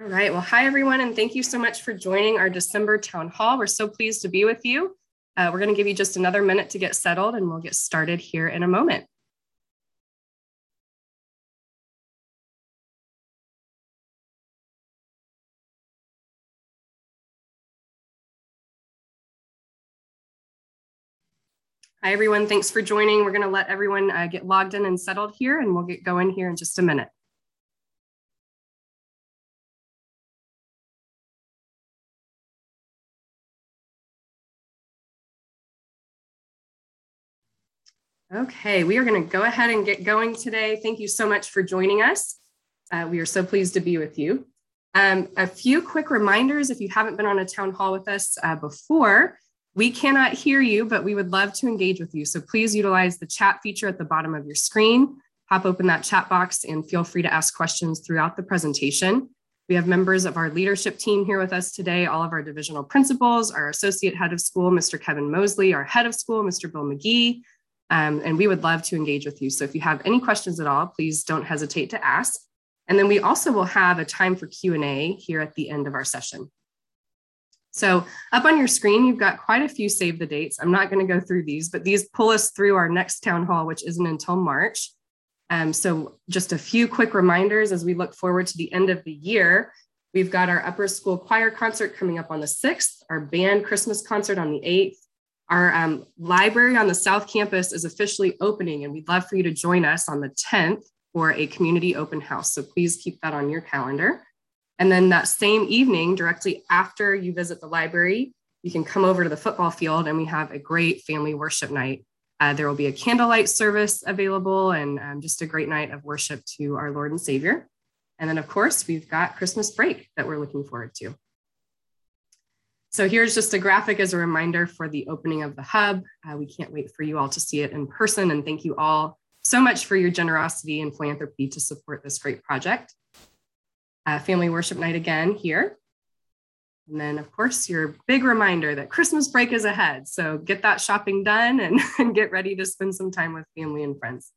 All right. Well, hi, everyone, and thank you so much for joining our December town hall. We're so pleased to be with you. Uh, we're going to give you just another minute to get settled, and we'll get started here in a moment. Hi, everyone. Thanks for joining. We're going to let everyone uh, get logged in and settled here, and we'll get going here in just a minute. Okay, we are going to go ahead and get going today. Thank you so much for joining us. Uh, we are so pleased to be with you. Um, a few quick reminders if you haven't been on a town hall with us uh, before, we cannot hear you, but we would love to engage with you. So please utilize the chat feature at the bottom of your screen. Pop open that chat box and feel free to ask questions throughout the presentation. We have members of our leadership team here with us today, all of our divisional principals, our associate head of school, Mr. Kevin Mosley, our head of school, Mr. Bill McGee, um, and we would love to engage with you. So if you have any questions at all, please don't hesitate to ask. And then we also will have a time for Q&A here at the end of our session. So up on your screen, you've got quite a few save the dates. I'm not going to go through these, but these pull us through our next town hall, which isn't until March. Um, so just a few quick reminders as we look forward to the end of the year. We've got our upper school choir concert coming up on the 6th, our band Christmas concert on the 8th, our um, library on the South Campus is officially opening, and we'd love for you to join us on the 10th for a community open house. So please keep that on your calendar. And then that same evening, directly after you visit the library, you can come over to the football field and we have a great family worship night. Uh, there will be a candlelight service available and um, just a great night of worship to our Lord and Savior. And then, of course, we've got Christmas break that we're looking forward to. So here's just a graphic as a reminder for the opening of the hub. Uh, we can't wait for you all to see it in person and thank you all so much for your generosity and philanthropy to support this great project. Uh, family worship night again here. And then of course your big reminder that Christmas break is ahead. So get that shopping done and, and get ready to spend some time with family and friends.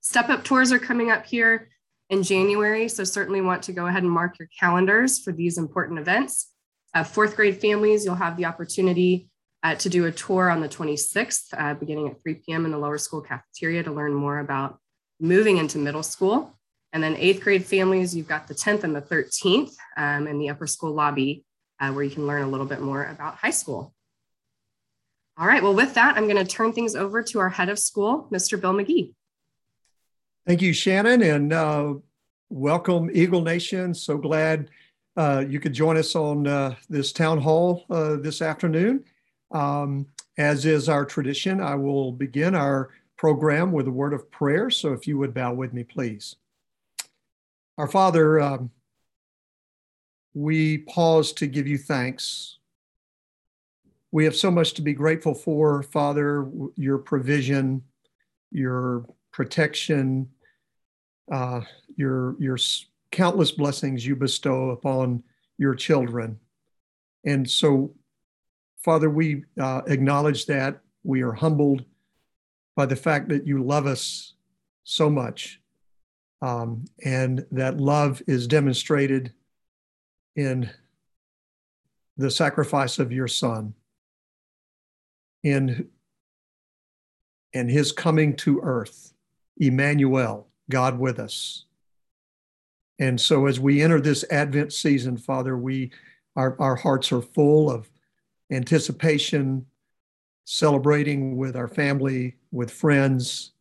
Step up tours are coming up here in January. So certainly want to go ahead and mark your calendars for these important events. Uh, fourth grade families, you'll have the opportunity uh, to do a tour on the 26th, uh, beginning at 3 p.m. in the lower school cafeteria to learn more about moving into middle school. And then eighth grade families, you've got the 10th and the 13th um, in the upper school lobby, uh, where you can learn a little bit more about high school. All right, well, with that, I'm going to turn things over to our head of school, Mr. Bill McGee. Thank you, Shannon, and uh, welcome, Eagle Nation. So glad uh, you could join us on uh, this town hall uh, this afternoon. Um, as is our tradition, I will begin our program with a word of prayer. So if you would bow with me, please. Our Father, um, we pause to give you thanks. We have so much to be grateful for, Father, your provision, your protection, uh, your, your countless blessings you bestow upon your children. And so, Father, we uh, acknowledge that. We are humbled by the fact that you love us so much. Um, and that love is demonstrated in the sacrifice of your son in and his coming to earth emmanuel god with us and so as we enter this Advent season, Father, we our, our hearts are full of anticipation, celebrating with our family, with friends,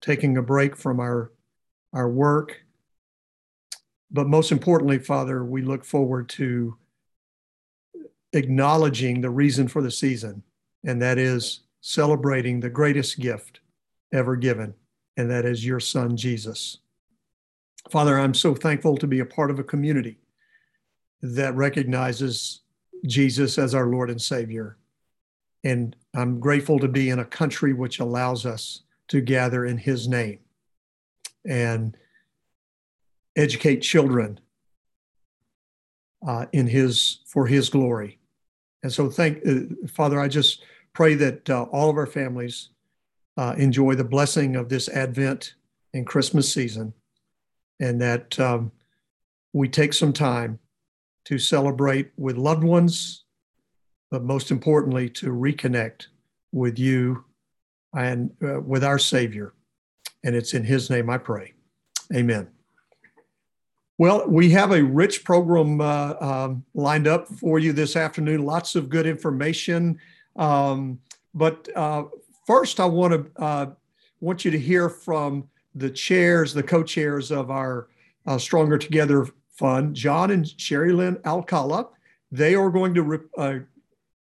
taking a break from our, our work. But most importantly, Father, we look forward to acknowledging the reason for the season, and that is celebrating the greatest gift ever given, and that is your son, Jesus. Father, I'm so thankful to be a part of a community that recognizes Jesus as our Lord and Savior. And I'm grateful to be in a country which allows us to gather in His name and educate children uh, in His for His glory. And so, thank uh, Father. I just pray that uh, all of our families uh, enjoy the blessing of this Advent and Christmas season and that um, we take some time to celebrate with loved ones, but most importantly, to reconnect with you and uh, with our Savior. And it's in His name I pray. Amen. Well, we have a rich program uh, um, lined up for you this afternoon. Lots of good information. Um, but uh, first, I want to uh, want you to hear from the chairs, the co-chairs of our uh, Stronger Together Fund, John and Sherry Lynn Alcala. They are going to re- uh,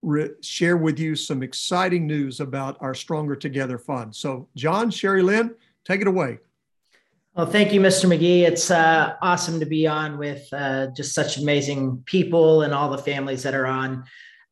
re- share with you some exciting news about our Stronger Together Fund. So, John, Sherry Lynn, take it away. Well, thank you, Mr. McGee. It's uh, awesome to be on with uh, just such amazing people and all the families that are on.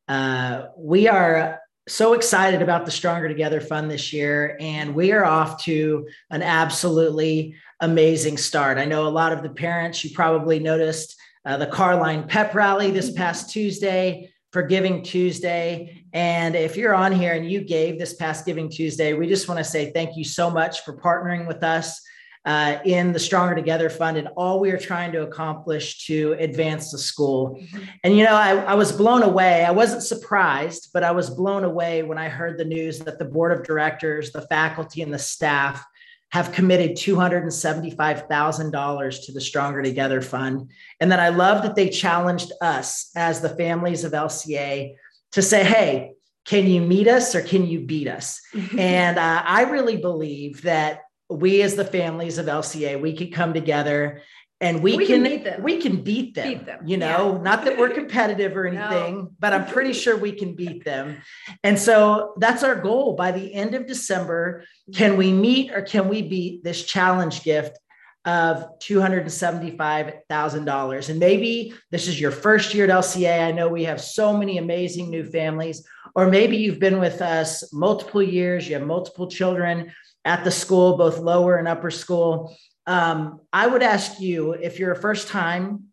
Uh, we are so excited about the Stronger Together Fund this year, and we are off to an absolutely amazing start. I know a lot of the parents, you probably noticed uh, the Carline Pep Rally this past Tuesday. For Giving Tuesday. And if you're on here and you gave this past Giving Tuesday, we just want to say thank you so much for partnering with us uh, in the Stronger Together Fund and all we are trying to accomplish to advance the school. Mm-hmm. And, you know, I, I, was blown away. I wasn't surprised, but I was blown away when I heard the news that the board of directors, the faculty, and the staff have committed $275,000 to the Stronger Together Fund. And then I love that they challenged us as the families of LCA to say, hey, can you meet us or can you beat us? and uh, I really believe that we as the families of LCA, we could come together and we, we can, can, beat them. we can beat them, beat them. you know yeah. not that we're competitive or anything no. but i'm pretty sure we can beat them and so that's our goal by the end of december can we meet or can we beat this challenge gift of $275,000 and maybe this is your first year at LCA I know we have so many amazing new families or maybe you've been with us multiple years you have multiple children at the school, both lower and upper school. Um, I would ask you if you're a first time,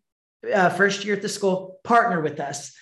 uh, first year at the school, partner with us.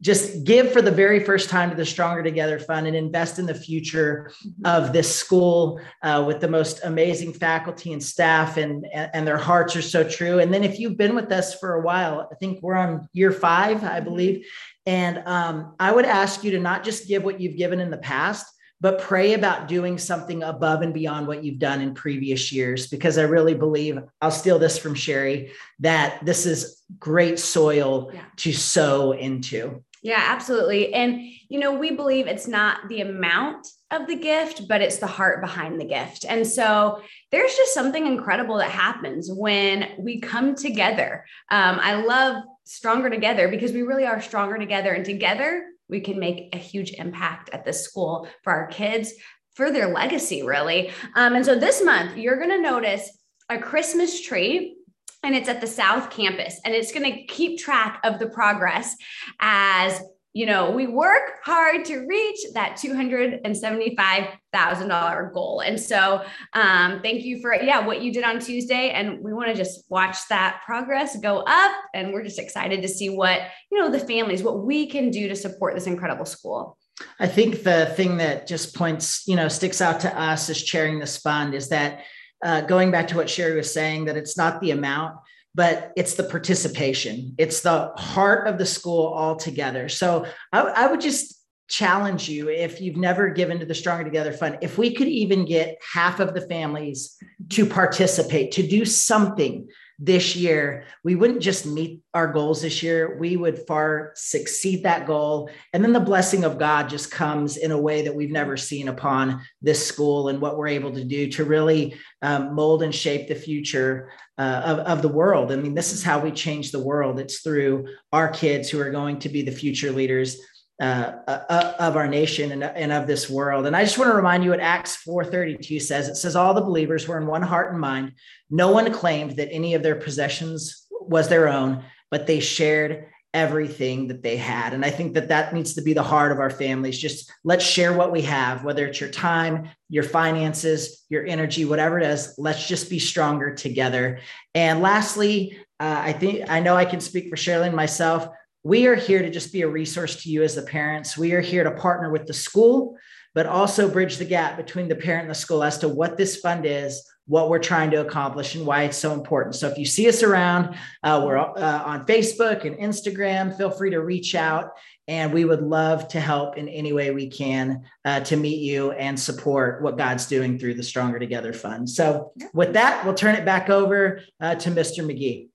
Just give for the very first time to the Stronger Together Fund and invest in the future of this school uh, with the most amazing faculty and staff, and, and their hearts are so true. And then if you've been with us for a while, I think we're on year five, I believe. And um, I would ask you to not just give what you've given in the past, but pray about doing something above and beyond what you've done in previous years because I really believe I'll steal this from Sherry that this is great soil yeah. to sow into. Yeah, absolutely. And, you know, we believe it's not the amount of the gift, but it's the heart behind the gift. And so there's just something incredible that happens when we come together. Um, I love Stronger Together because we really are stronger together. And together, we can make a huge impact at this school for our kids, for their legacy, really. Um, and so this month, you're going to notice a Christmas tree and it's at the South Campus, and it's going to keep track of the progress as you know, we work hard to reach that $275,000 goal. And so, um, thank you for, yeah, what you did on Tuesday. And we want to just watch that progress go up. And we're just excited to see what, you know, the families, what we can do to support this incredible school. I think the thing that just points, you know, sticks out to us as chairing this fund is that uh, going back to what Sherry was saying, that it's not the amount, but it's the participation. It's the heart of the school altogether. So I, I would just challenge you if you've never given to the Stronger Together Fund, if we could even get half of the families to participate, to do something this year, we wouldn't just meet our goals this year, we would far succeed that goal. And then the blessing of God just comes in a way that we've never seen upon this school and what we're able to do to really um, mold and shape the future uh, of, of the world. I mean, this is how we change the world. It's through our kids who are going to be the future leaders uh, uh, of our nation and, and of this world. And I just want to remind you what Acts 4:32 says. It says all the believers were in one heart and mind. No one claimed that any of their possessions was their own, but they shared everything that they had. And I think that that needs to be the heart of our families. Just let's share what we have, whether it's your time, your finances, your energy, whatever it is. Let's just be stronger together. And lastly, uh, I think I know I can speak for Shirley and myself we are here to just be a resource to you as the parents. We are here to partner with the school, but also bridge the gap between the parent and the school as to what this fund is, what we're trying to accomplish, and why it's so important. So if you see us around, uh, we're uh, on Facebook and Instagram. Feel free to reach out, and we would love to help in any way we can uh, to meet you and support what God's doing through the Stronger Together Fund. So with that, we'll turn it back over uh, to Mr. McGee.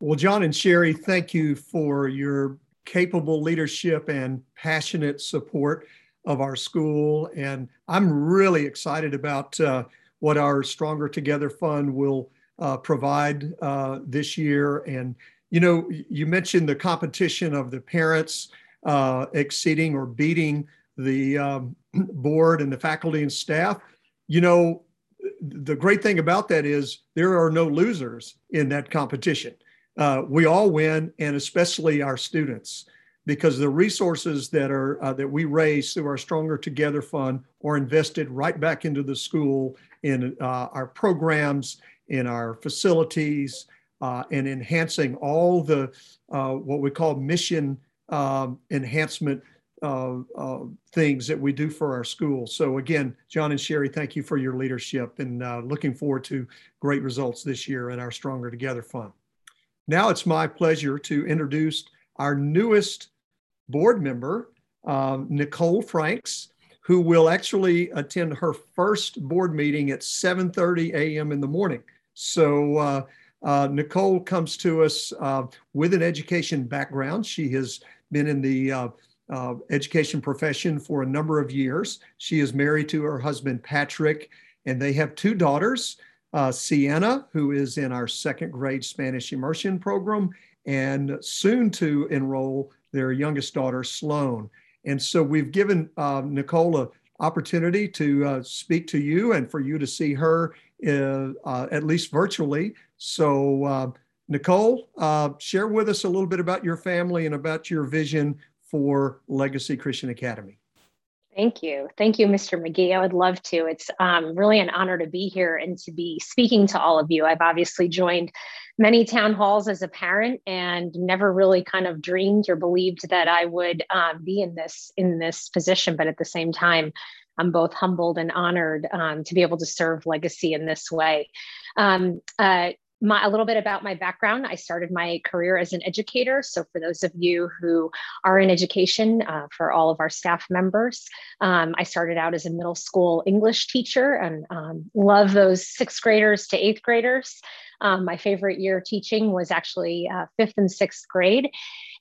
Well, John and Sherry, thank you for your capable leadership and passionate support of our school. And I'm really excited about uh, what our Stronger Together Fund will uh, provide uh, this year. And, you know, you mentioned the competition of the parents uh, exceeding or beating the um, board and the faculty and staff. You know, the great thing about that is there are no losers in that competition. Uh, we all win, and especially our students because the resources that are uh, that we raise through our Stronger Together Fund are invested right back into the school in uh, our programs, in our facilities, uh, and enhancing all the uh, what we call mission um, enhancement uh, uh, things that we do for our school. So again, John and Sherry, thank you for your leadership, and looking forward to great results this year in our Stronger Together Fund. Now it's my pleasure to introduce our newest board member, um, Nicole Franks, who will actually attend her first board meeting at 7:30 a.m. in the morning. So uh, uh, Nicole comes to us uh, with an education background. She has been in the uh, uh, education profession for a number of years. She is married to her husband Patrick, and they have two daughters. Uh, Sienna, who is in our second grade Spanish immersion program, and soon to enroll their youngest daughter, Sloan. And so we've given uh, Nicole opportunity to uh, speak to you and for you to see her uh, uh at least virtually. So, uh, Nicole, uh, share with us a little bit about your family and about your vision for Legacy Christian Academy. Thank you. Thank you, Mr. McGee. I would love to. It's um, really an honor to be here and to be speaking to all of you. I've obviously joined many town halls as a parent and never really kind of dreamed or believed that I would um, be in this in this position. But at the same time, I'm both humbled and honored um, to be able to serve legacy in this way. Um, uh, my, a little bit about my background. I started my career as an educator. So, for those of you who are in education, uh, for all of our staff members, um, I started out as a middle school English teacher and um, love those sixth graders to eighth graders. Um, my favorite year teaching was actually uh, fifth and sixth grade.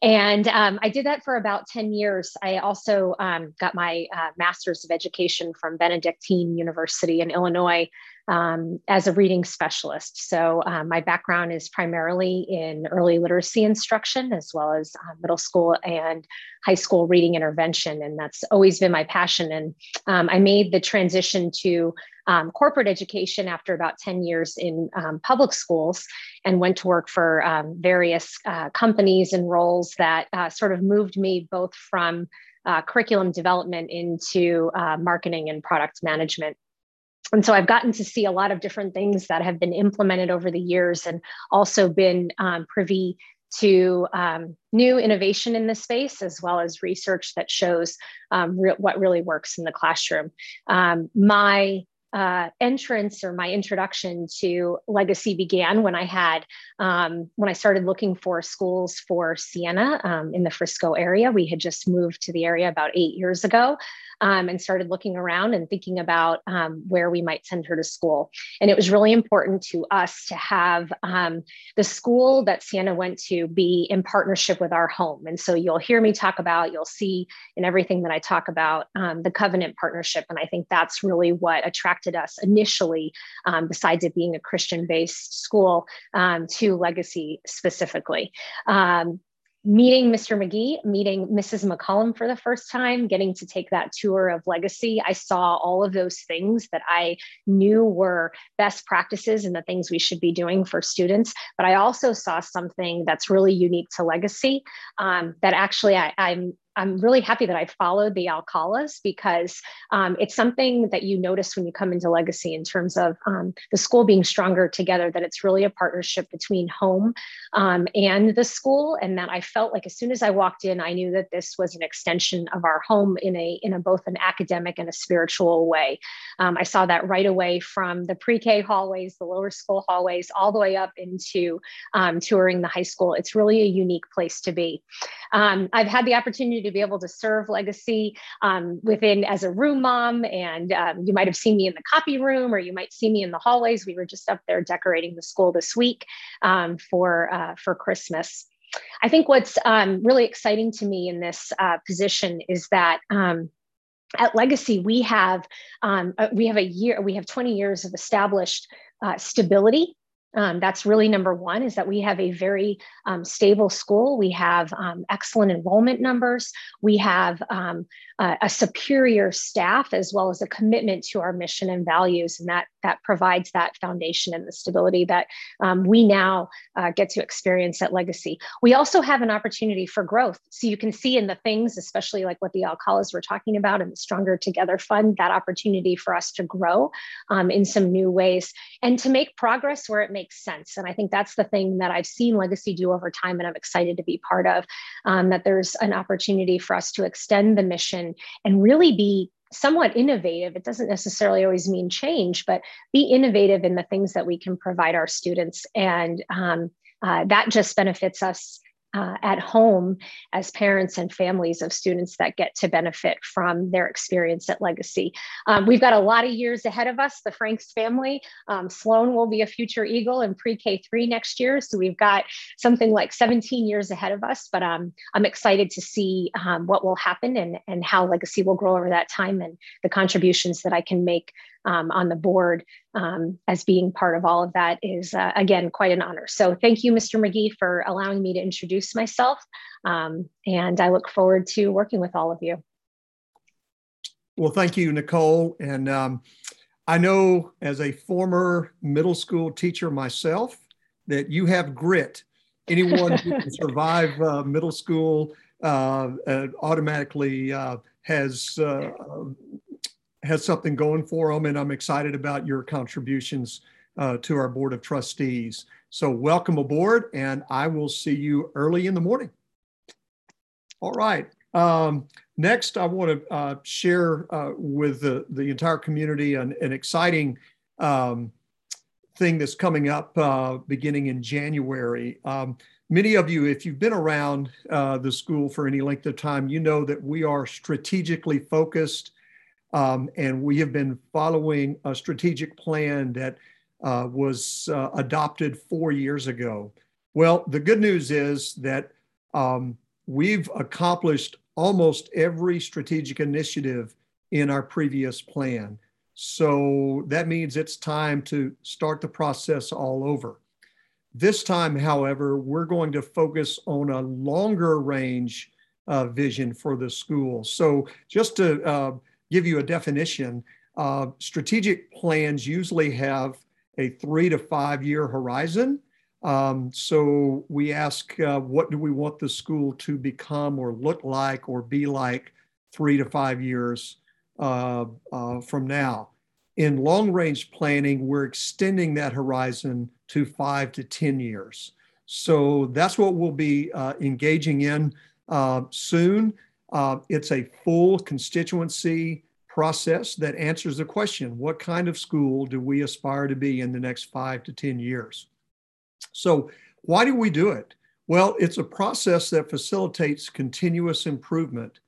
And um, I did that for about 10 years. I also um, got my uh, master's of education from Benedictine University in Illinois um, as a reading specialist. So, uh, my background is primarily in early literacy instruction, as well as uh, middle school and high school reading intervention. And that's always been my passion. And um, I made the transition to um, corporate education after about 10 years in um, public schools and went to work for um, various uh, companies and roles that uh, sort of moved me both from uh, curriculum development into uh, marketing and product management and so I've gotten to see a lot of different things that have been implemented over the years and also been um, privy to um, new innovation in the space as well as research that shows um, re- what really works in the classroom. Um, my uh, entrance or my introduction to legacy began when I had um, when I started looking for schools for Sienna um, in the Frisco area. We had just moved to the area about eight years ago, um, and started looking around and thinking about um, where we might send her to school. And it was really important to us to have um, the school that Sienna went to be in partnership with our home. And so you'll hear me talk about, you'll see in everything that I talk about um, the covenant partnership. And I think that's really what attracted us initially, um, besides it being a Christian based school, um, to Legacy specifically meeting Mr. McGee, meeting Mrs. McCollum for the first time, getting to take that tour of legacy, I saw all of those things that I knew were best practices and the things we should be doing for students. But I also saw something that's really unique to legacy um, that actually I, I'm I'm really happy that I followed the Alcalas because um, it's something that you notice when you come into Legacy in terms of um, the school being stronger together, that it's really a partnership between home um, and the school. And that I felt like as soon as I walked in, I knew that this was an extension of our home in a, in a both an academic and a spiritual way. Um, I saw that right away from the pre-K hallways, the lower school hallways, all the way up into um, touring the high school. It's really a unique place to be. Um, I've had the opportunity to be able to serve Legacy um, within as a room mom, and um, you might have seen me in the copy room, or you might see me in the hallways. We were just up there decorating the school this week um, for uh, for Christmas. I think what's um, really exciting to me in this uh, position is that um, at Legacy we have um, uh, we have a year we have 20 years of established uh, stability um, that's really number one is that we have a very um, stable school. We have um, excellent enrollment numbers. We have um, uh, a superior staff as well as a commitment to our mission and values. And that, that provides that foundation and the stability that um, we now uh, get to experience at Legacy. We also have an opportunity for growth. So you can see in the things, especially like what the Alcalas were talking about and the Stronger Together Fund, that opportunity for us to grow um, in some new ways and to make progress where it makes makes sense. And I think that's the thing that I've seen Legacy do over time, and I'm excited to be part of. Um, that there's an opportunity for us to extend the mission and really be somewhat innovative. It doesn't necessarily always mean change, but be innovative in the things that we can provide our students. And um, uh, that just benefits us uh, at home as parents and families of students that get to benefit from their experience at Legacy. Um, we've got a lot of years ahead of us, the Franks family. Um, Sloan will be a future Eagle in pre-K three next year. So we've got something like 17 years ahead of us, but um, I'm excited to see um, what will happen and, and how Legacy will grow over that time and the contributions that I can make um, on the board um, as being part of all of that is, uh, again, quite an honor. So thank you, Mr. McGee, for allowing me to introduce myself. Um, and I look forward to working with all of you. Well, thank you, Nicole. And um, I know as a former middle school teacher myself that you have grit. Anyone who can survive uh, middle school uh, uh automatically uh, has uh, has something going for them, and I'm excited about your contributions uh, to our Board of Trustees. So welcome aboard, and I will see you early in the morning. All right. Um, next, I want to uh, share uh, with the, the entire community an, an exciting um, thing that's coming up uh, beginning in January. Um, many of you, if you've been around uh, the school for any length of time, you know that we are strategically focused um, and we have been following a strategic plan that uh, was uh, adopted four years ago. Well, the good news is that um, we've accomplished almost every strategic initiative in our previous plan. So that means it's time to start the process all over. This time, however, we're going to focus on a longer range uh, vision for the school. So just to uh, give you a definition, uh, strategic plans usually have a three to five year horizon. Um, so we ask, uh, what do we want the school to become or look like or be like three to five years uh, uh from now? In long range planning, we're extending that horizon to five to 10 years. So that's what we'll be uh, engaging in uh, soon. Uh, it's a full constituency process that answers the question what kind of school do we aspire to be in the next five to 10 years? So, why do we do it? Well, it's a process that facilitates continuous improvement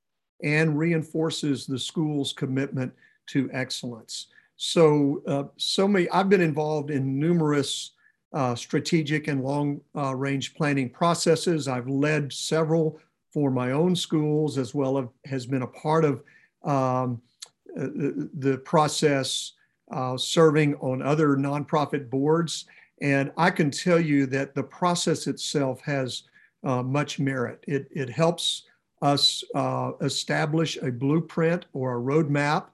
and reinforces the school's commitment to excellence. So, uh, so many, I've been involved in numerous uh, strategic and long uh, range planning processes. I've led several for my own schools as well as has been a part of um, uh, the process uh, serving on other nonprofit boards. And I can tell you that the process itself has uh, much merit. It, it helps us uh, establish a blueprint or a roadmap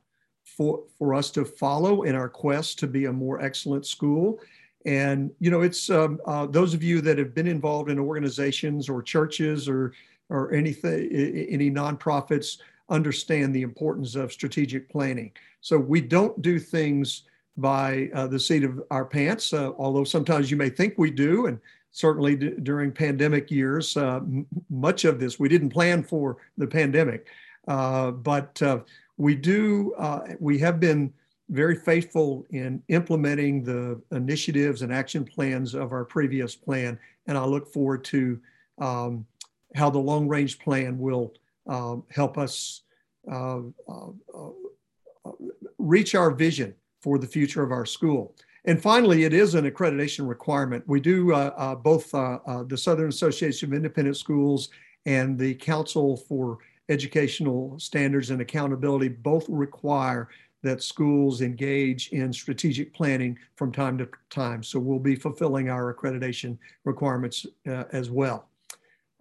for, for us to follow in our quest to be a more excellent school. And, you know, it's um, uh, those of you that have been involved in organizations or churches or or anything, any nonprofits understand the importance of strategic planning. So we don't do things by uh, the seat of our pants, uh, although sometimes you may think we do. And certainly d- during pandemic years, uh, m- much of this we didn't plan for the pandemic. Uh, but uh, we do, uh, we have been very faithful in implementing the initiatives and action plans of our previous plan. And I look forward to um, how the long range plan will um, help us uh, uh, uh, reach our vision for the future of our school. And finally, it is an accreditation requirement. We do uh, uh, both uh, the Southern Association of Independent Schools and the Council for Educational Standards and Accountability both require that schools engage in strategic planning from time to time. So we'll be fulfilling our accreditation requirements as well.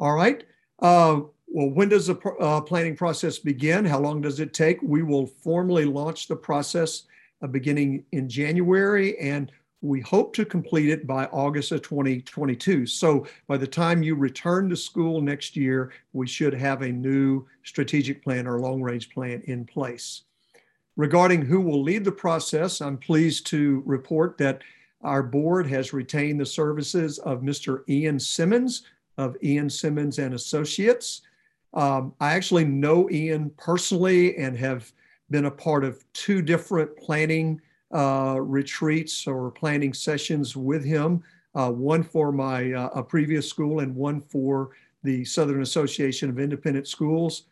All right. Uh, well, when does the uh, planning process begin? How long does it take? We will formally launch the process uh, beginning in January, and we hope to complete it by August of 2022. So by the time you return to school next year, we should have a new strategic plan or long range plan in place. Regarding who will lead the process, I'm pleased to report that our board has retained the services of Mr. Ian Simmons of Ian Simmons and Associates. Um, I actually know Ian personally and have been a part of two different planning uh, retreats or planning sessions with him, uh, one for my uh, a previous school and one for the Southern Association of Independent Schools.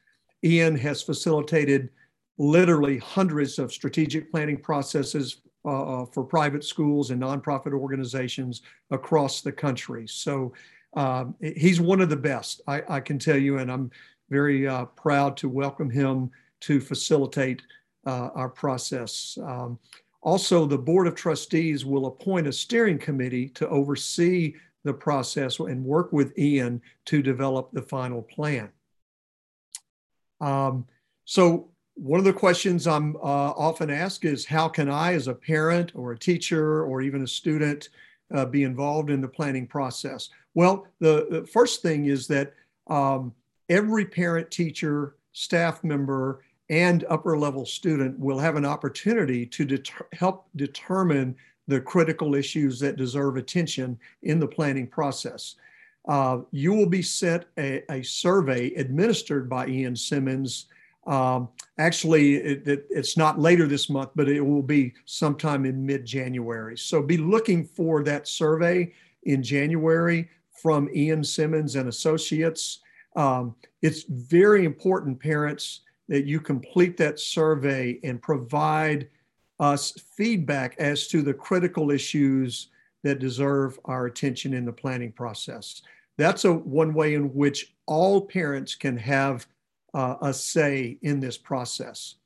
Ian has facilitated literally hundreds of strategic planning processes uh, uh, for private schools and nonprofit organizations across the country. So um, he's one of the best, I, I, can tell you, and I'm very uh, proud to welcome him to facilitate uh, our process. Um, also, the Board of Trustees will appoint a steering committee to oversee the process and work with Ian to develop the final plan. Um, so one of the questions I'm uh, often asked is how can I, as a parent or a teacher or even a student, uh, be involved in the planning process? Well, the, the first thing is that um, every parent, teacher, staff member, and upper level student will have an opportunity to help determine the critical issues that deserve attention in the planning process. Uh, you will be sent a, a survey administered by Ian Simmons um, actually, it, it, it's not later this month, but it will be sometime in mid January. So be looking for that survey in January from Ian Simmons and Associates. Um, it's very important, parents, that you complete that survey and provide us feedback as to the critical issues that deserve our attention in the planning process. That's a one way in which all parents can have uh, a say in this process.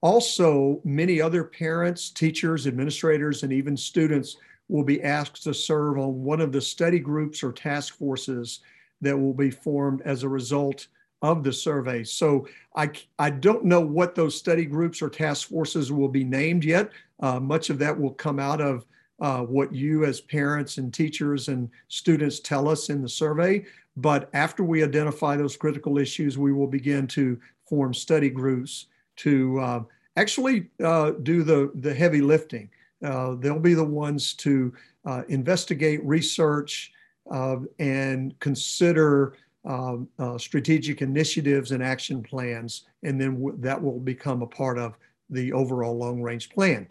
Also, many other parents, teachers, administrators, and even students will be asked to serve on one of the study groups or task forces that will be formed as a result of the survey. So I, I don't know what those study groups or task forces will be named yet. Uh, much of that will come out of uh, what you as parents and teachers and students tell us in the survey. But after we identify those critical issues, we will begin to form study groups to uh, actually uh, do the, the heavy lifting. Uh, they'll be the ones to uh, investigate, research, uh, and consider um, uh, strategic initiatives and action plans, and then w- that will become a part of the overall long range plan.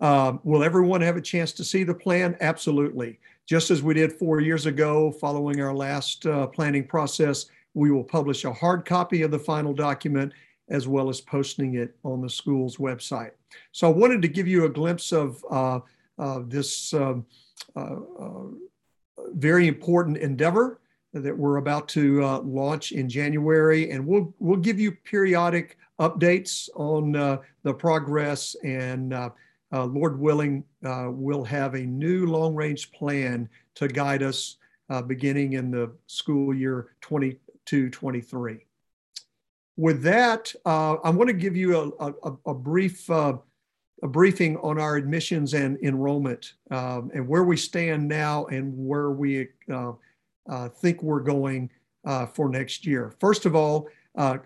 Um, will everyone have a chance to see the plan? Absolutely. Just as we did four years ago, following our last uh, planning process, we will publish a hard copy of the final document as well as posting it on the school's website. So I wanted to give you a glimpse of uh, uh, this um, uh, uh, very important endeavor that we're about to uh, launch in January, and we'll we'll give you periodic updates on the progress and uh, Lord willing, uh, we'll have a new long range plan to guide us uh, beginning in the school year 22 23. With that, uh, I want to give you a, a, a brief uh, a briefing on our admissions and enrollment um, and where we stand now and where we uh, think we're going uh, for next year. First of all, uh,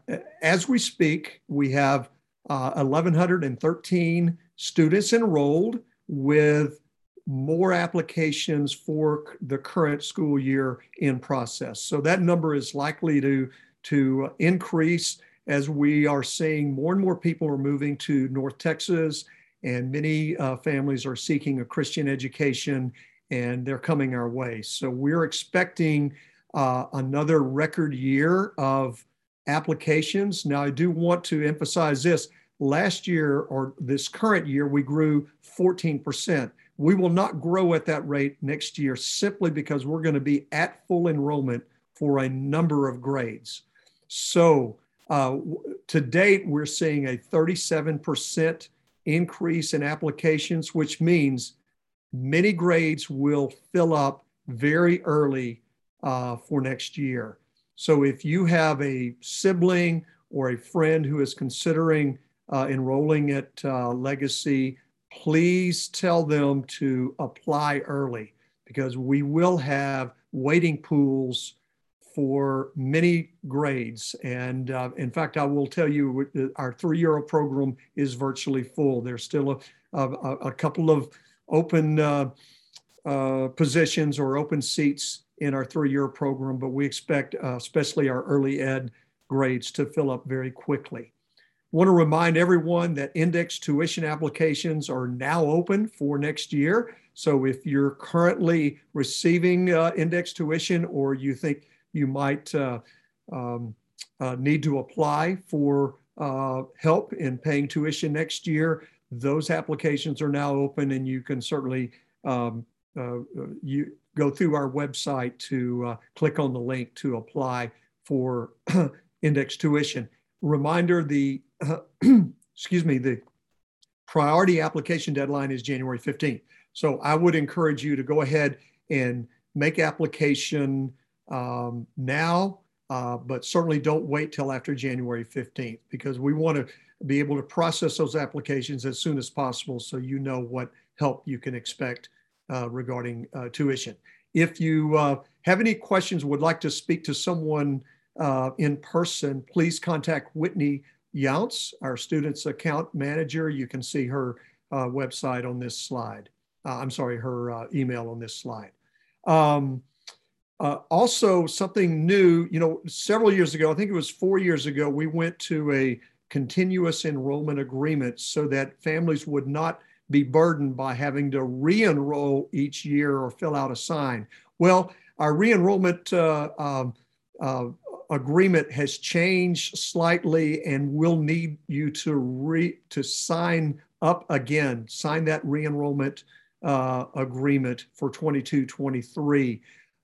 as we speak, we have 1,113 uh, students enrolled with more applications for the current school year in process. So that number is likely to, to increase as we are seeing more and more people are moving to North Texas and many uh, families are seeking a Christian education and they're coming our way. So we're expecting uh, another record year of applications. Now, I do want to emphasize this. Last year or this current year, we grew 14%. We will not grow at that rate next year simply because we're going to be at full enrollment for a number of grades. So, uh, to date, we're seeing a 37% increase in applications, which means many grades will fill up very early uh, for next year. So if you have a sibling or a friend who is considering uh, enrolling at uh, Legacy, please tell them to apply early because we will have waiting pools for many grades. And uh, in fact, I will tell you our three year program is virtually full. There's still a, a, a couple of open uh, uh, positions or open seats in our three-year program, but we expect, uh, especially our early ed grades, to fill up very quickly. Want to remind everyone that index tuition applications are now open for next year. So if you're currently receiving uh, index tuition or you think you might uh, um, uh, need to apply for uh, help in paying tuition next year, those applications are now open and you can certainly um, you go through our website to click on the link to apply for index tuition. Reminder, the, excuse me, the priority application deadline is January 15th. So I would encourage you to go ahead and make application um, now, uh, but certainly don't wait till after January 15th because we want to be able to process those applications as soon as possible so you know what help you can expect uh, regarding uh, tuition. If you uh, have any questions, would like to speak to someone uh, in person, please contact Whitney Younts, our students account manager. You can see her uh, website on this slide. I'm sorry, her email on this slide. Um, uh, also, something new, you know, several years ago, I think it was four years ago, we went to a continuous enrollment agreement so that families would not be burdened by having to re-enroll each year or fill out a sign. Well, our re-enrollment uh, um, uh, agreement has changed slightly, and we'll need you to re to sign up again, sign that re-enrollment uh, agreement for 22-23.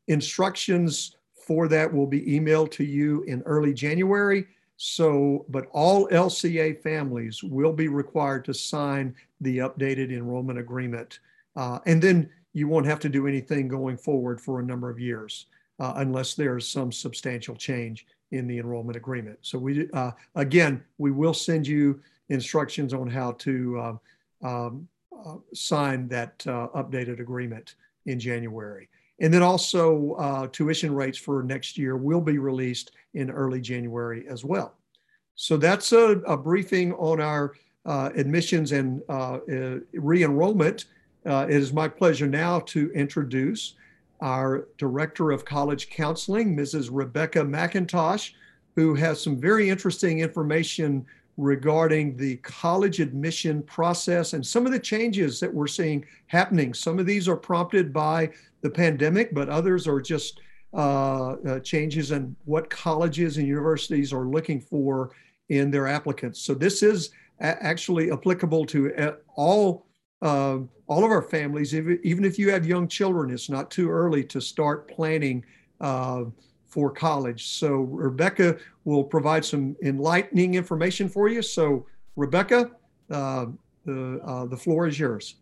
Instructions for that will be emailed to you in early January. So, but all LCA families will be required to sign the updated enrollment agreement. Uh, and then you won't have to do anything going forward for a number of years uh, unless there's some substantial change in the enrollment agreement. So we, uh, again, we will send you instructions on how to uh, um, uh, sign that uh, updated agreement in January. And then also uh, tuition rates for next year will be released in early January as well. So that's a, a briefing on our uh, admissions and uh, uh re-enrollment. Uh, it is my pleasure now to introduce our Director of College Counseling, Mrs. Rebecca McIntosh, who has some very interesting information regarding the college admission process and some of the changes that we're seeing happening. Some of these are prompted by the pandemic, but others are just uh, uh, changes in what colleges and universities are looking for in their applicants. So this is a- actually applicable to uh, all uh, all of our families. Even if you have young children, it's not too early to start planning uh, for college. So Rebecca will provide some enlightening information for you. So Rebecca, uh, the the floor is yours.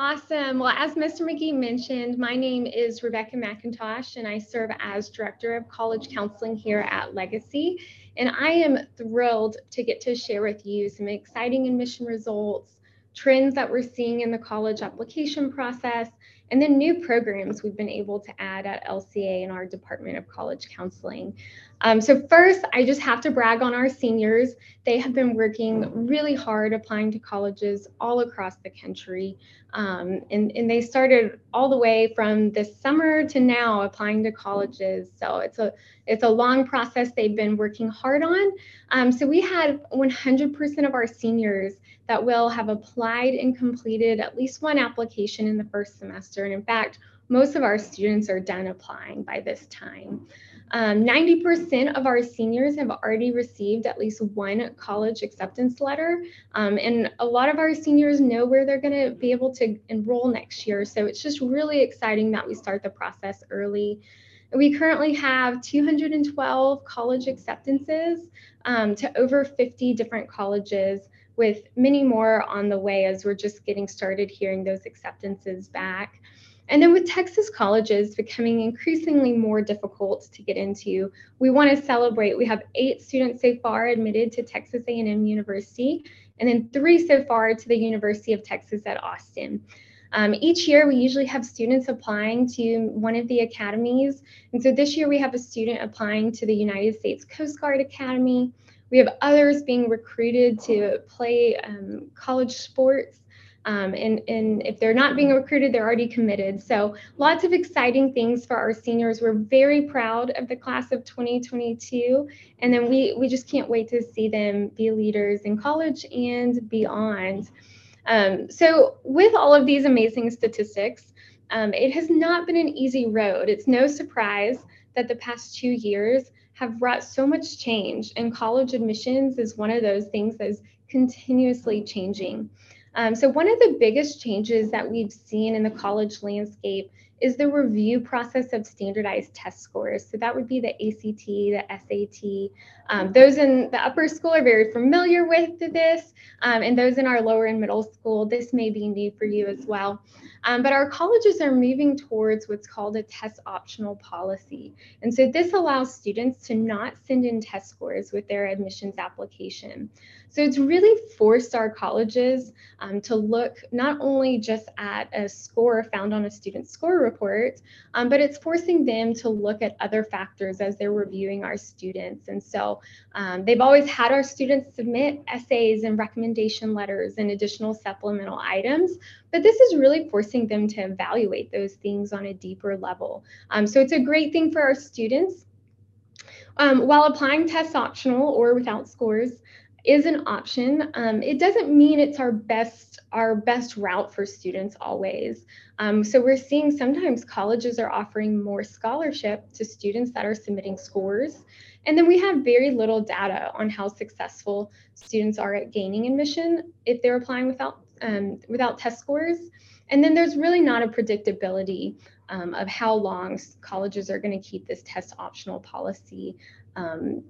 Awesome. Well, as Mr. McGee mentioned, my name is Rebecca McIntosh, and I serve as Director of College Counseling here at Legacy. And I am thrilled to get to share with you some exciting admission results, trends that we're seeing in the college application process, and then new programs we've been able to add at LCA in our Department of College Counseling. Um, so first, I just have to brag on our seniors. They have been working really hard applying to colleges all across the country. Um, and, and they started all the way from this summer to now applying to colleges. So it's a it's a long process they've been working hard on. Um, so we had 100% of our seniors that will have applied and completed at least one application in the first semester. And in fact, most of our students are done applying by this time. Um, 90% of our seniors have already received at least one college acceptance letter. Um, and a lot of our seniors know where they're going to be able to enroll next year. So it's just really exciting that we start the process early. We currently have 212 college acceptances um, to over 50 different colleges, with many more on the way as we're just getting started hearing those acceptances back. And then with Texas colleges becoming increasingly more difficult to get into, we want to celebrate. We have eight students so far admitted to Texas A&M University, and then three so far to the University of Texas at Austin. Um, each year, we usually have students applying to one of the academies. And so this year, we have a student applying to the United States Coast Guard Academy. We have others being recruited to play um, college sports. Um, and, and if they're not being recruited, they're already committed. So lots of exciting things for our seniors. We're very proud of the class of 2022. And then we, we just can't wait to see them be leaders in college and beyond. Um, so with all of these amazing statistics, um, it has not been an easy road. It's no surprise that the past two years have brought so much change, and college admissions is one of those things that is continuously changing. Um, so, one of the biggest changes that we've seen in the college landscape is the review process of standardized test scores. So, that would be the ACT, the SAT. Um, those in the upper school are very familiar with this, um, and those in our lower and middle school, this may be new for you as well. Um, but our colleges are moving towards what's called a test optional policy. And so this allows students to not send in test scores with their admissions application. So it's really forced our colleges um, to look not only just at a score found on a student score report, um, but it's forcing them to look at other factors as they're reviewing our students. And so um, they've always had our students submit essays and recommendation letters and additional supplemental items, but this is really forcing them to evaluate those things on a deeper level. Um, so it's a great thing for our students. Um, while applying tests optional or without scores, is an option. Um, it doesn't mean it's our best our best route for students always. Um, so we're seeing sometimes colleges are offering more scholarship to students that are submitting scores. And then we have very little data on how successful students are at gaining admission if they're applying without um, without test scores. And then there's really not a predictability um, of how long colleges are going to keep this test optional policy um,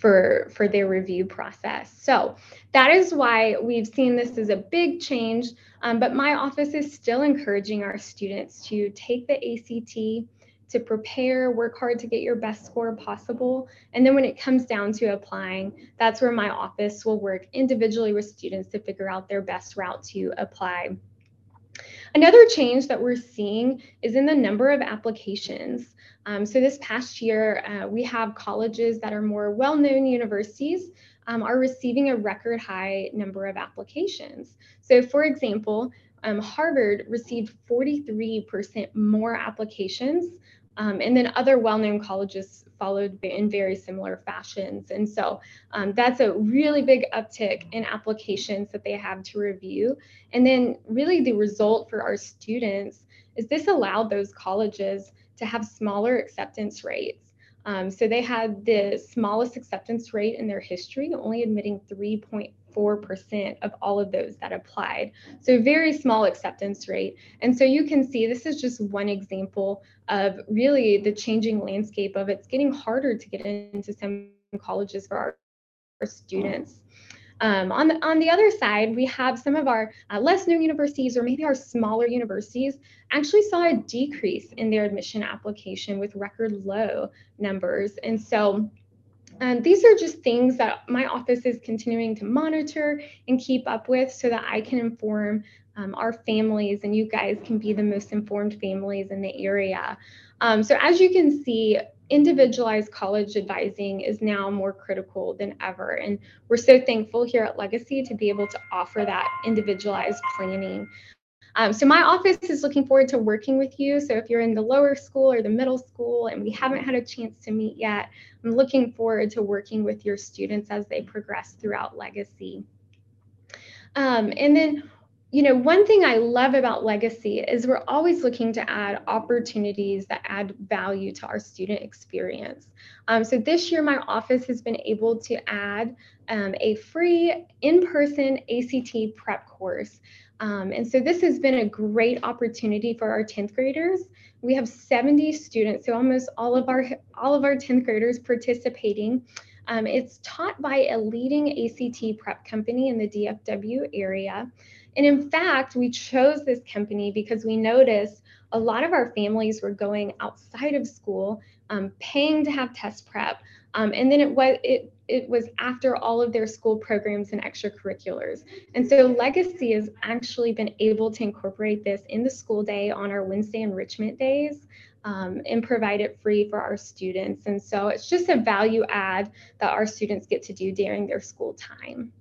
for, for their review process. So that is why we've seen this as a big change, um, but my office is still encouraging our students to take the ACT, to prepare, work hard to get your best score possible. And then when it comes down to applying, that's where my office will work individually with students to figure out their best route to apply. Another change that we're seeing is in the number of applications. Um, so this past year, uh, we have colleges that are more well-known universities um, are receiving a record high number of applications. So for example, um, Harvard received 43% more applications um, and then other well-known colleges followed in very similar fashions. And so um, that's a really big uptick in applications that they have to review. And then really the result for our students is this allowed those colleges to have smaller acceptance rates. Um, so they had the smallest acceptance rate in their history, only admitting 3.4% of all of those that applied. So very small acceptance rate. And so you can see this is just one example of really the changing landscape of it's getting harder to get into some colleges for our, our students. Um, on, the, on the other side, we have some of our uh, less known universities or maybe our smaller universities actually saw a decrease in their admission application with record low numbers. And so And these are just things that my office is continuing to monitor and keep up with so that I can inform um, our families and you guys can be the most informed families in the area. Um, so as you can see, individualized college advising is now more critical than ever. And we're so thankful here at Legacy to be able to offer that individualized planning. Um, so my office is looking forward to working with you. So if you're in the lower school or the middle school and we haven't had a chance to meet yet, I'm looking forward to working with your students as they progress throughout Legacy. Um, and then you know, one thing I love about Legacy is we're always looking to add opportunities that add value to our student experience. Um, so this year, my office has been able to add um, a free in-person ACT prep course. Um, and so this has been a great opportunity for our 10th graders. We have 70 students, so almost all of our all of our 10th graders participating. Um, it's taught by a leading ACT prep company in the DFW area. And in fact, we chose this company because we noticed a lot of our families were going outside of school, um, paying to have test prep. Um, and then it was it it was after all of their school programs and extracurriculars. And so Legacy has actually been able to incorporate this in the school day on our Wednesday enrichment days. Um, and provide it free for our students. And so it's just a value add that our students get to do during their school time.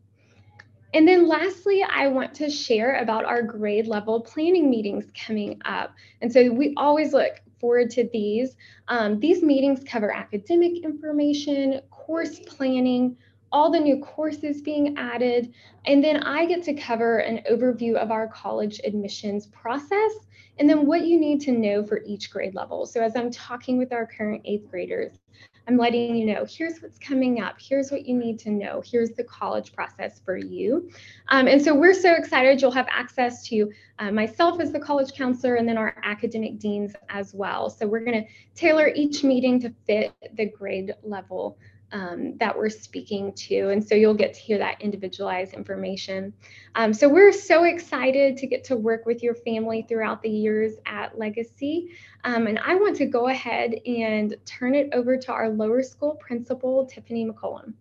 And then lastly, I want to share about our grade level planning meetings coming up. And so we always look forward to these. Um, these meetings cover academic information, course planning, all the new courses being added, and then I get to cover an overview of our college admissions process and then what you need to know for each grade level. So as I'm talking with our current eighth graders, I'm letting you know here's what's coming up, here's what you need to know, here's the college process for you. Um, and so we're so excited you'll have access to uh, myself as the college counselor and then our academic deans as well. So we're going to tailor each meeting to fit the grade level um, that we're speaking to. And so you'll get to hear that individualized information. Um, so we're so excited to get to work with your family throughout the years at Legacy. Um, and I want to go ahead and turn it over to our lower school principal, Tiffany McCollum.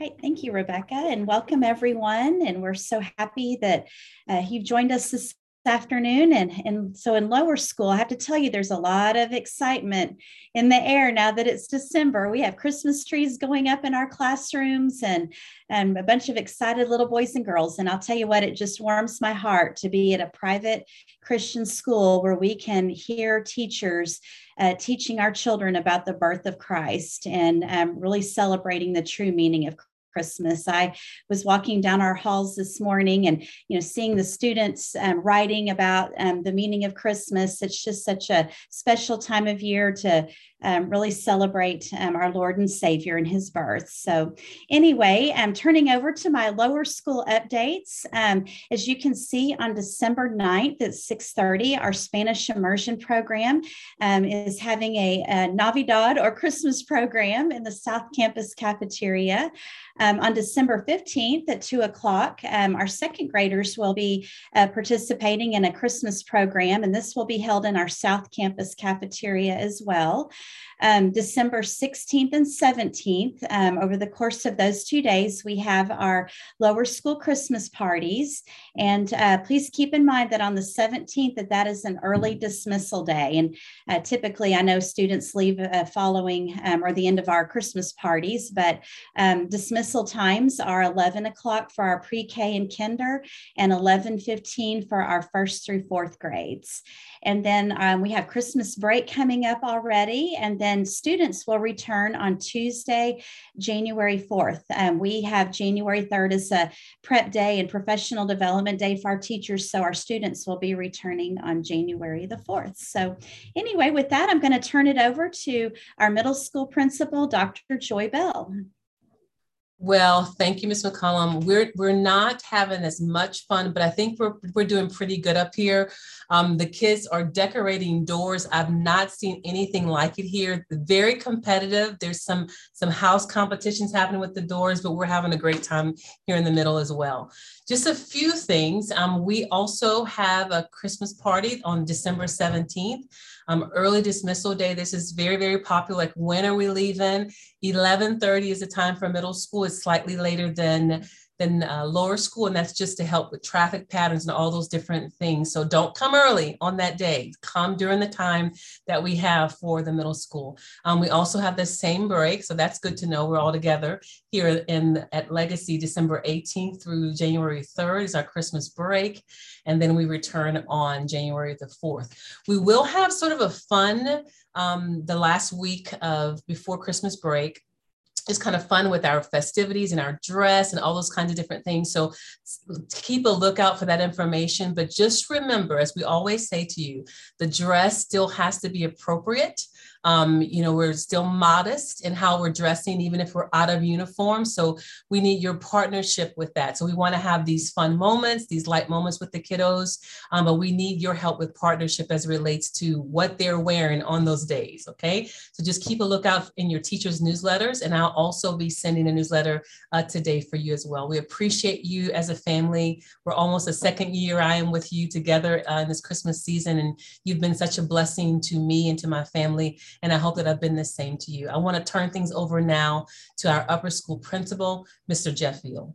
Right. Thank you, Rebecca, and welcome everyone. And we're so happy that uh, you've joined us this afternoon and and so in lower school i have to tell you there's a lot of excitement in the air now that it's december. We have christmas trees going up in our classrooms and and a bunch of excited little boys and girls. And i'll tell you what it just warms my heart to be at a private christian school where we can hear teachers uh, teaching our children about the birth of christ and um, really celebrating the true meaning of Christmas. I was walking down our halls this morning and, you know, seeing the students um, writing about um, the meaning of Christmas. It's just such a special time of year to um, really celebrate um, our Lord and Savior and his birth. So, anyway, I'm turning over to my lower school updates. Um, as you can see on December 9th at 6:30, our Spanish immersion program um, is having a, a, Navidad or Christmas program in the South Campus cafeteria. Um, on December 15th at 2 o'clock, um, our second graders will be uh, participating in a Christmas program, and this will be held in our South Campus cafeteria as well um, December 16th and 17th. Um, over the course of those two days, we have our lower school Christmas parties. And uh, please keep in mind that on the 17th, that that is an early dismissal day. And uh, typically, I know students leave uh, following um, or the end of our Christmas parties, but um, times are 11 o'clock for our pre-K and kinder and 11:15 for our first through fourth grades. And then um, we have Christmas break coming up already. And then students will return on Tuesday, January 4th. Um, we have January 3rd as a prep day and professional development day for our teachers. So our students will be returning on January the 4th. So, anyway, with that, I'm going to turn it over to our middle school principal, Dr. Joy Bell. Well, thank you, Ms. McCollum. We're we're not having as much fun, but I think we're we're doing pretty good up here. Um, the kids are decorating doors. I've not seen anything like it here. Very competitive. There's some some house competitions happening with the doors, but we're having a great time here in the middle as well. just a few things. Um, we also have a Christmas party on December 17th. Um, early dismissal day. This is very, very popular. Like when are we leaving? 11:30 is the time for middle school. It's slightly later than than uh, lower school, and that's just to help with traffic patterns and all those different things. So don't come early on that day. Come during the time that we have for the middle school. Um, we also have the same break, so that's good to know. We're all together here in at Legacy, December 18th through January 3rd is our Christmas break, and then we return on January the 4th. We will have sort of a fun um, the last week of before Christmas break it's kind of fun with our festivities and our dress and all those kinds of different things. So keep a lookout for that information. But just remember, as we always say to you, the dress still has to be appropriate. Um, you know, we're still modest in how we're dressing, even if we're out of uniform. So we need your partnership with that. So we want to have these fun moments, these light moments with the kiddos, um, but we need your help with partnership as it relates to what they're wearing on those days. Okay. So just keep a lookout in your teacher's newsletters. And I'll also be sending a newsletter uh, today for you as well. We appreciate you as a family. We're almost a second year I am with you together uh, in this Christmas season, and you've been such a blessing to me and to my family. And I hope that I've been the same to you. I want to turn things over now to our upper school principal, Mr. Jeff Veal.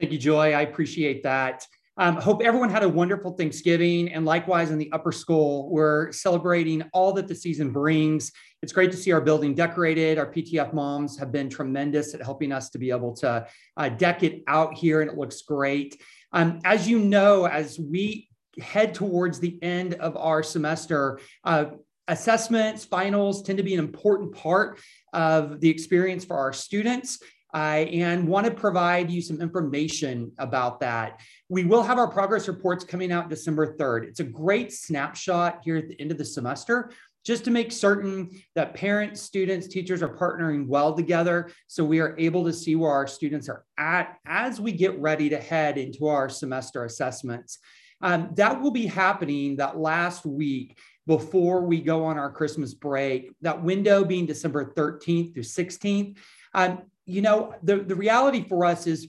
Thank you, Joy. I appreciate that. Um, I hope everyone had a wonderful Thanksgiving. And likewise, in the upper school, we're celebrating all that the season brings. It's great to see our building decorated. Our PTF moms have been tremendous at helping us to be able to uh, deck it out here, and it looks great. Um, as you know, as we head towards the end of our semester, uh, assessments, finals tend to be an important part of the experience for our students. Uh, and want to provide you some information about that. We will have our progress reports coming out December 3rd. It's a great snapshot here at the end of the semester just to make certain that parents, students, teachers are partnering well together so we are able to see where our students are at as we get ready to head into our semester assessments. Um, that will be happening that last week before we go on our Christmas break, that window being December 13th through 16th. Um, you know, the, the reality for us is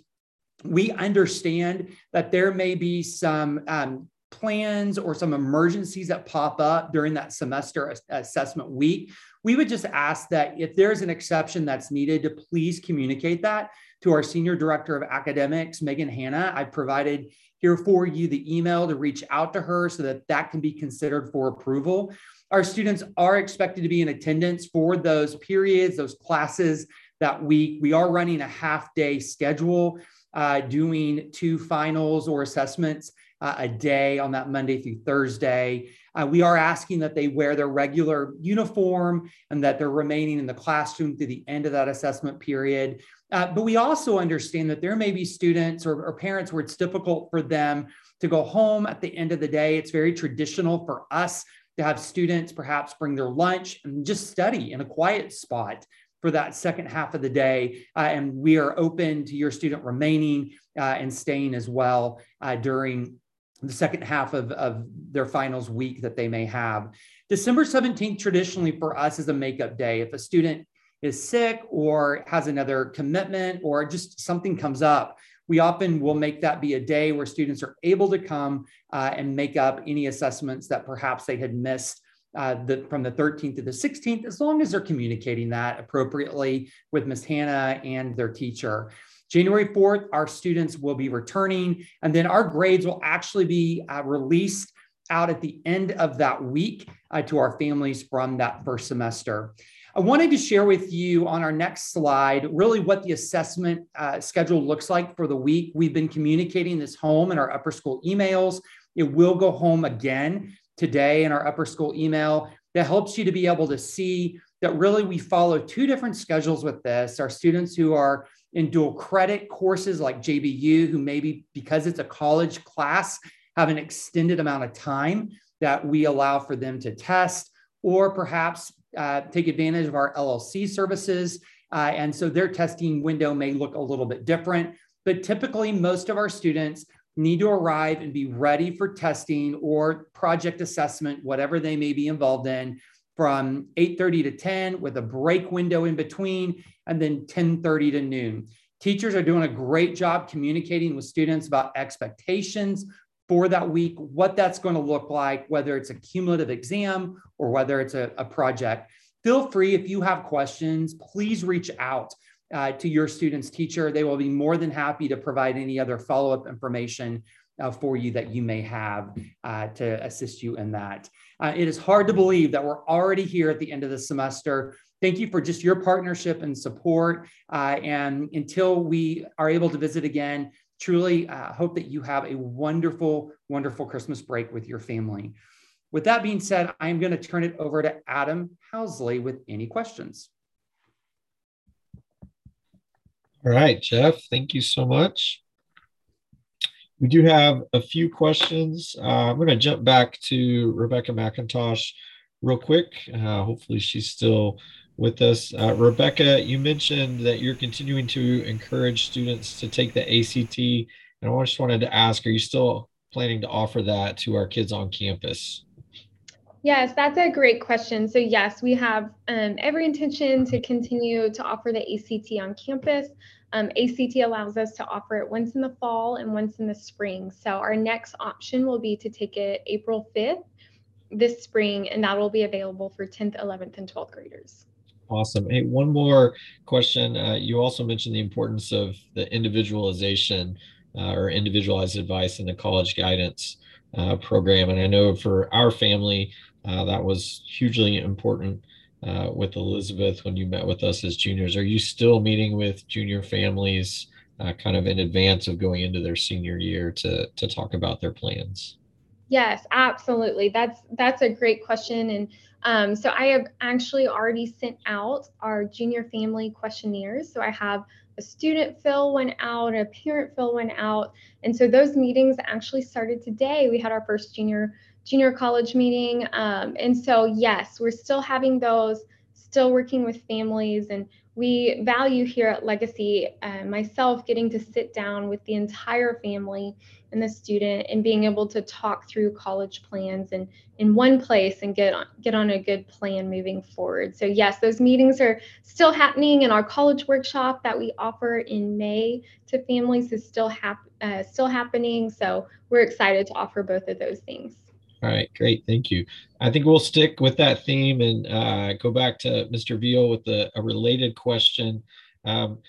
we understand that there may be some um, plans or some emergencies that pop up during that semester assessment week. We would just ask that if there's an exception that's needed to please communicate that to our Senior Director of Academics, Megan Hanna. I've provided here for you the email to reach out to her so that that can be considered for approval. Our students are expected to be in attendance for those periods, those classes that week. We are running a half day schedule, uh, doing two finals or assessments uh, a day on that Monday through Thursday. Uh, we are asking that they wear their regular uniform and that they're remaining in the classroom through the end of that assessment period. Uh, but we also understand that there may be students or, or parents where it's difficult for them to go home at the end of the day. It's very traditional for us to have students perhaps bring their lunch and just study in a quiet spot for that second half of the day. Uh, and we are open to your student remaining uh, and staying as well uh, during the second half of, of their finals week that they may have. December 17th, traditionally for us, is a makeup day. If a student is sick or has another commitment or just something comes up, we often will make that be a day where students are able to come uh, and make up any assessments that perhaps they had missed uh, the, from the 13th to the 16th, as long as they're communicating that appropriately with Ms. Hanna and their teacher. January 4th, our students will be returning, and then our grades will actually be uh, released out at the end of that week uh, to our families from that first semester. I wanted to share with you on our next slide really what the assessment uh, schedule looks like for the week. We've been communicating this home in our upper school emails. It will go home again today in our upper school email that helps you to be able to see that really we follow two different schedules with this. Our students who are in dual credit courses like JBU, who maybe because it's a college class, have an extended amount of time that we allow for them to test, or perhaps uh, take advantage of our LLC services. Uh, and so their testing window may look a little bit different. But typically, most of our students need to arrive and be ready for testing or project assessment, whatever they may be involved in, from 8:30 to 10 with a break window in between, and then 10:30 to noon. Teachers are doing a great job communicating with students about expectations for that week, what that's going to look like, whether it's a cumulative exam or whether it's a, a project. Feel free if you have questions, please reach out uh, to your student's teacher. They will be more than happy to provide any other follow up information uh, for you that you may have uh, to assist you in that. Uh, it is hard to believe that we're already here at the end of the semester. Thank you for just your partnership and support. Uh, and until we are able to visit again, truly uh, hope that you have a wonderful, wonderful Christmas break with your family. With that being said, I'm going to turn it over to Adam Housley with any questions. All right, Jeff, thank you so much. We do have a few questions. Uh, I'm going to jump back to Rebecca McIntosh real quick. Uh, hopefully, she's still with us. Uh, Rebecca, you mentioned that you're continuing to encourage students to take the ACT. And I just wanted to ask are you still planning to offer that to our kids on campus? Yes, that's a great question. So, yes, we have um, every intention to continue to offer the ACT on campus. Um, ACT allows us to offer it once in the fall and once in the spring. So, our next option will be to take it April 5th this spring, and that will be available for 10th, 11th, and 12th graders. Awesome. Hey, one more question. Uh, you also mentioned the importance of the individualization uh, or individualized advice in the college guidance uh, program. And I know for our family, uh, that was hugely important uh, with Elizabeth when you met with us as juniors. Are you still meeting with junior families uh, kind of in advance of going into their senior year to, to talk about their plans? Yes, absolutely. That's that's a great question. And um, so I have actually already sent out our junior family questionnaires. So I have a student fill one out, a parent fill one out. And so those meetings actually started today. We had our first junior junior college meeting. Um, and so, yes, we're still having those, still working with families. And we value here at Legacy, uh, myself getting to sit down with the entire family and the student and being able to talk through college plans and in one place and get on, get on a good plan moving forward. So yes, those meetings are still happening and our college workshop that we offer in May to families is still uh, still happening. So we're excited to offer both of those things. All right, great. Thank you. I think we'll stick with that theme and uh, go back to Mr. Veal with a, a related question. Um,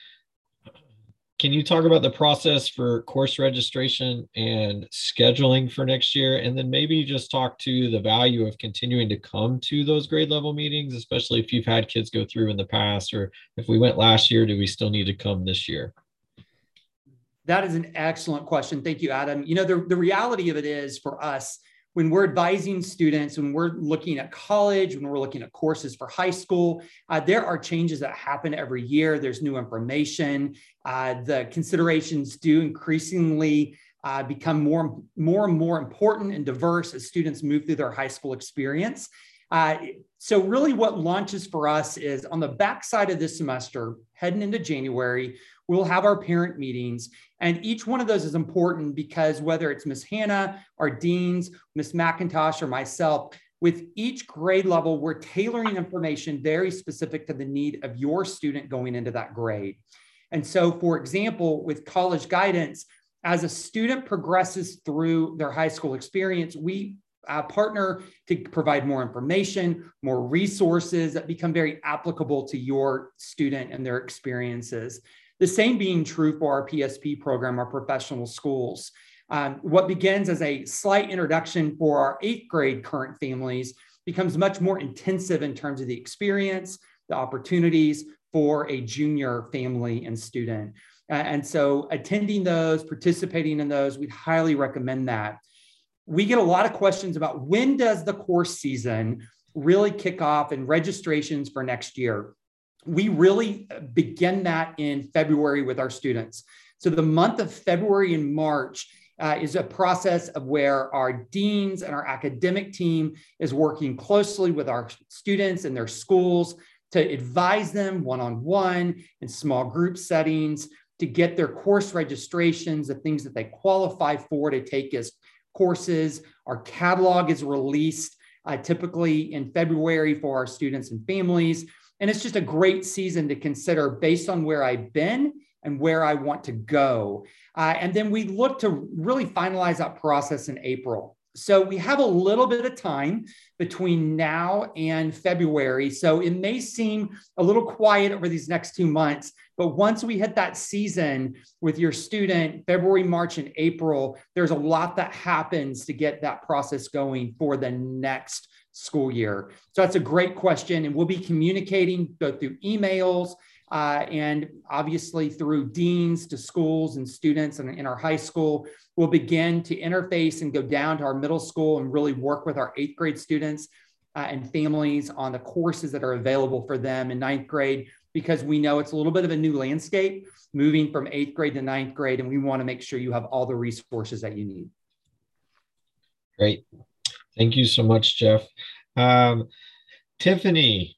can you talk about the process for course registration and scheduling for next year? And then maybe just talk to the value of continuing to come to those grade level meetings, especially if you've had kids go through in the past, or if we went last year, do we still need to come this year? That is an excellent question. Thank you, Adam. You know, the, the reality of it is for us, when we're advising students, when we're looking at college, when we're looking at courses for high school, uh, there are changes that happen every year. There's new information. Uh, the considerations do increasingly uh, become more, more and more important and diverse as students move through their high school experience. Uh, so really what launches for us is on the backside of this semester, heading into January, we'll have our parent meetings. And each one of those is important because whether it's Miss Hanna, our deans, Miss McIntosh, or myself, with each grade level, we're tailoring information very specific to the need of your student going into that grade. And so, for example, with college guidance, as a student progresses through their high school experience, we uh, partner to provide more information, more resources that become very applicable to your student and their experiences. The same being true for our PSP program, our professional schools. Um, what begins as a slight introduction for our eighth grade current families becomes much more intensive in terms of the experience, the opportunities for a junior family and student. Uh, and so attending those, participating in those, we'd highly recommend that. We get a lot of questions about when does the course season really kick off and registrations for next year we really begin that in February with our students. So the month of February and March uh, is a process of where our deans and our academic team is working closely with our students and their schools to advise them one-on-one in small group settings to get their course registrations, the things that they qualify for to take as courses. Our catalog is released uh, typically in February for our students and families. And it's just a great season to consider based on where I've been and where I want to go. Uh, and then we look to really finalize that process in April. So we have a little bit of time between now and February. So it may seem a little quiet over these next two months, but once we hit that season with your student, February, March, and April, there's a lot that happens to get that process going for the next school year. So that's a great question. And we'll be communicating both through emails uh, and obviously through deans to schools and students and in our high school we'll begin to interface and go down to our middle school and really work with our eighth grade students uh, and families on the courses that are available for them in ninth grade because we know it's a little bit of a new landscape moving from eighth grade to ninth grade and we want to make sure you have all the resources that you need great thank you so much jeff um, tiffany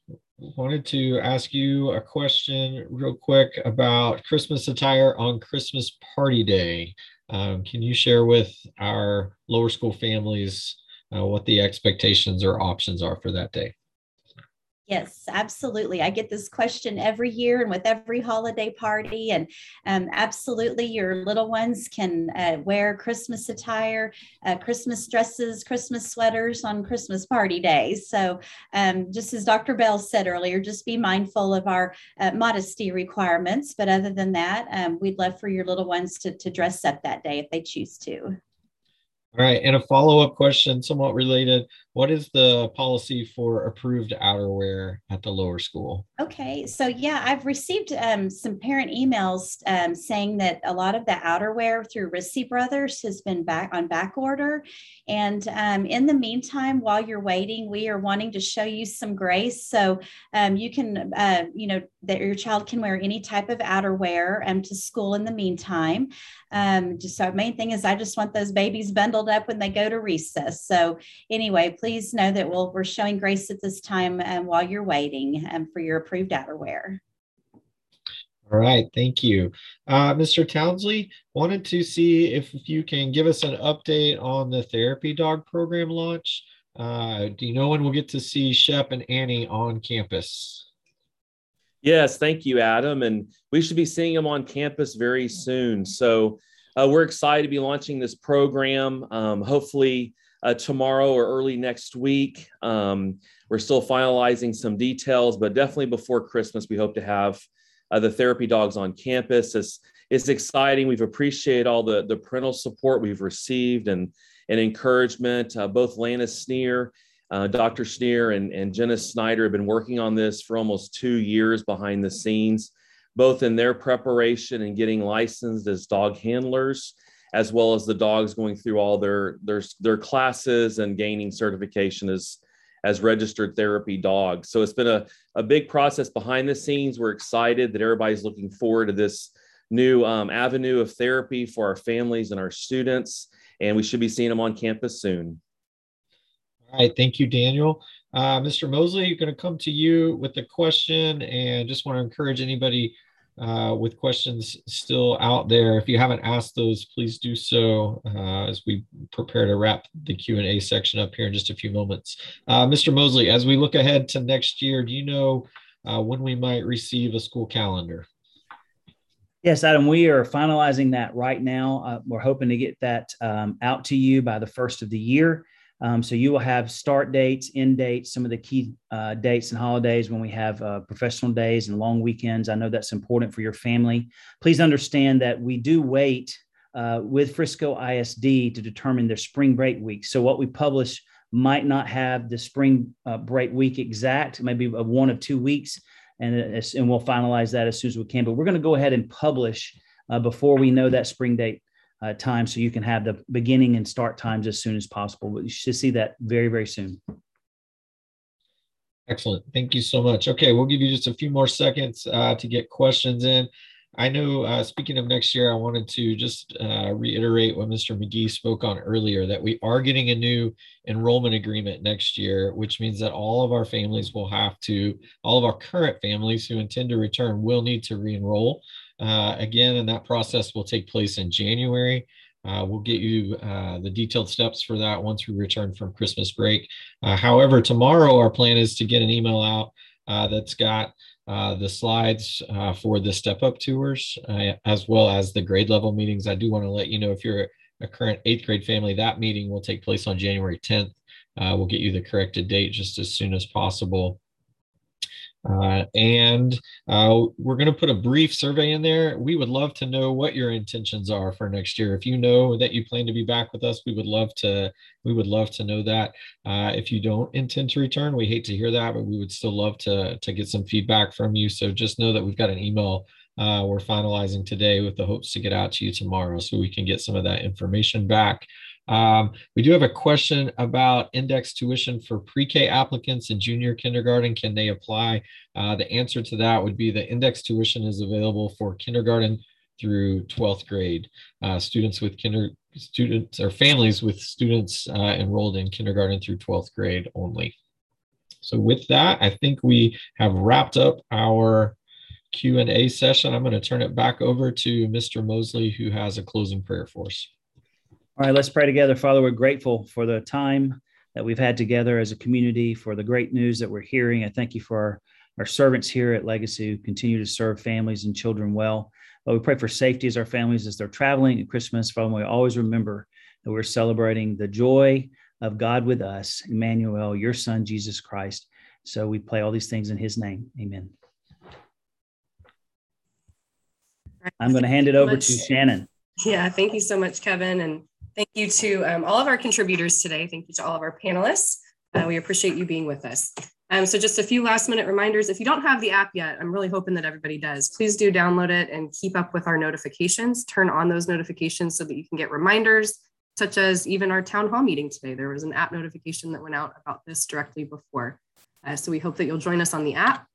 wanted to ask you a question real quick about Christmas attire on Christmas party day. Um, can you share with our lower school families uh, what the expectations or options are for that day? Yes, absolutely. I get this question every year and with every holiday party. And um, absolutely, your little ones can uh, wear Christmas attire, uh, Christmas dresses, Christmas sweaters on Christmas party days. So, um, just as Dr. Bell said earlier, just be mindful of our uh, modesty requirements. But other than that, um, we'd love for your little ones to, to dress up that day if they choose to. All right, and a follow-up question, somewhat related. What is the policy for approved outerwear at the lower school? Okay, so yeah, I've received um, some parent emails um, saying that a lot of the outerwear through Rissy Brothers has been back on back order. And um, in the meantime, while you're waiting, we are wanting to show you some grace. So um, you can, uh, you know, that your child can wear any type of outerwear um, to school in the meantime. Um, just our main thing is I just want those babies bundled up when they go to recess. So anyway, please know that we'll, we're showing grace at this time um, while you're waiting um, for your approved outerwear. All right, thank you. Uh, Mr. Townsley, wanted to see if you can give us an update on the therapy dog program launch. Uh, do you know when we'll get to see Shep and Annie on campus? Yes, thank you, Adam. And we should be seeing them on campus very soon. So uh, we're excited to be launching this program. Um, hopefully uh, tomorrow or early next week. Um, we're still finalizing some details, but definitely before Christmas, we hope to have uh, the therapy dogs on campus. It's, it's exciting. We've appreciated all the, the parental support we've received and, and encouragement. Uh, both Lana Sneer uh, Dr. Sneer and, and Jenna Snyder have been working on this for almost two years behind the scenes, both in their preparation and getting licensed as dog handlers, as well as the dogs going through all their, their, their classes and gaining certification as, as registered therapy dogs. So it's been a, a big process behind the scenes. We're excited that everybody's looking forward to this new um, avenue of therapy for our families and our students. And we should be seeing them on campus soon. All right, thank you, Daniel. Uh, Mr. Mosley, going to come to you with a question and just want to encourage anybody uh, with questions still out there. If you haven't asked those, please do so uh, as we prepare to wrap the Q&A section up here in just a few moments. Uh, Mr. Mosley, as we look ahead to next year, do you know uh, when we might receive a school calendar? Yes, Adam, we are finalizing that right now. Uh, we're hoping to get that um, out to you by the first of the year. Um, so you will have start dates, end dates, some of the key uh, dates and holidays when we have uh, professional days and long weekends. I know that's important for your family. Please understand that we do wait uh, with Frisco ISD to determine their spring break week. So what we publish might not have the spring uh, break week exact, maybe one of two weeks, and, and we'll finalize that as soon as we can. But we're going to go ahead and publish uh, before we know that spring date uh, time so you can have the beginning and start times as soon as possible. But you should see that very, very soon. Excellent. Thank you so much. Okay, we'll give you just a few more seconds uh, to get questions in. I know, uh, speaking of next year, I wanted to just uh, reiterate what Mr. McGee spoke on earlier that we are getting a new enrollment agreement next year, which means that all of our families will have to, all of our current families who intend to return will need to re enroll. Uh, again, and that process will take place in January. Uh, we'll get you uh, the detailed steps for that once we return from Christmas break. Uh, however, tomorrow our plan is to get an email out uh, that's got the slides for the step up tours, as well as the grade level meetings. I do want to let you know if you're a current eighth grade family, that meeting will take place on January 10th. Uh, we'll get you the corrected date just as soon as possible. Uh, and uh, we're going to put a brief survey in there. We would love to know what your intentions are for next year. If you know that you plan to be back with us, we would love to. We would love to know that. Uh, if you don't intend to return, we hate to hear that, but we would still love to to get some feedback from you. So just know that we've got an email uh, we're finalizing today with the hopes to get out to you tomorrow, so we can get some of that information back. Um, we do have a question about index tuition for pre-K applicants in junior kindergarten. Can they apply? Uh, the answer to that would be the index tuition is available for kindergarten through 12th grade. Uh, students with kinder students or families with students uh, enrolled in kindergarten through 12th grade only. So with that, I think we have wrapped up our Q&A session. I'm going to turn it back over to Mr. Mosley, who has a closing prayer for us. All right, let's pray together. Father, we're grateful for the time that we've had together as a community, for the great news that we're hearing. I thank you for our, our servants here at Legacy who continue to serve families and children well. But we pray for safety as our families as they're traveling at Christmas. Father, we always remember that we're celebrating the joy of God with us, Emmanuel, your son, Jesus Christ. So we play all these things in his name. Amen. I'm going to hand it over to Shannon. Yeah, thank you so much, Kevin. And Thank you to um, all of our contributors today. Thank you to all of our panelists. Uh, we appreciate you being with us. Um, so just a few last minute reminders. If you don't have the app yet, I'm really hoping that everybody does. Please do download it and keep up with our notifications. Turn on those notifications so that you can get reminders, such as even our town hall meeting today. There was an app notification that went out about this directly before. Uh, so we hope that you'll join us on the app.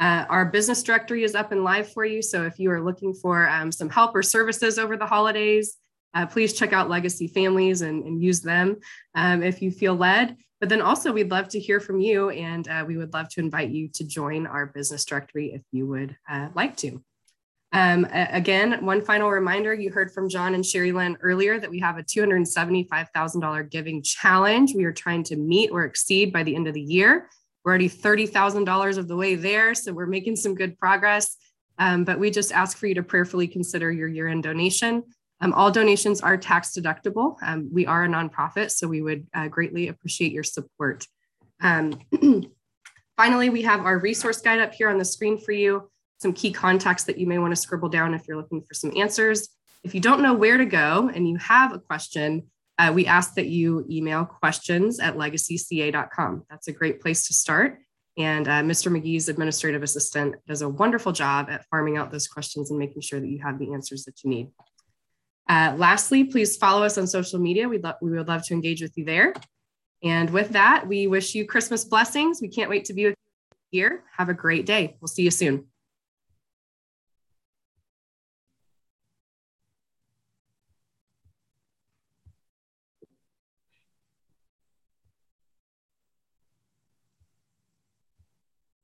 Uh, our business directory is up and live for you. So if you are looking for um, some help or services over the holidays, uh, please check out Legacy Families and, and use them um, if you feel led. But then also, we'd love to hear from you, and uh, we would love to invite you to join our business directory if you would uh, like to. Um, again, one final reminder you heard from John and Sherry Lynn earlier that we have a $275,000 giving challenge we are trying to meet or exceed by the end of the year. We're already $30,000 of the way there, so we're making some good progress. Um, but we just ask for you to prayerfully consider your year end donation. Um, all donations are tax deductible. Um, we are a nonprofit, so we would uh, greatly appreciate your support. Um, finally, we have our resource guide up here on the screen for you, some key contacts that you may want to scribble down if you're looking for some answers. If you don't know where to go and you have a question, uh, we ask that you email questions at legacyca.com. That's a great place to start. And uh, Mr. McGee's administrative assistant does a wonderful job at farming out those questions and making sure that you have the answers that you need. Uh, lastly, please follow us on social media. We'd lo- we would love to engage with you there. And with that, we wish you Christmas blessings. We can't wait to be with you here. Have a great day. We'll see you soon.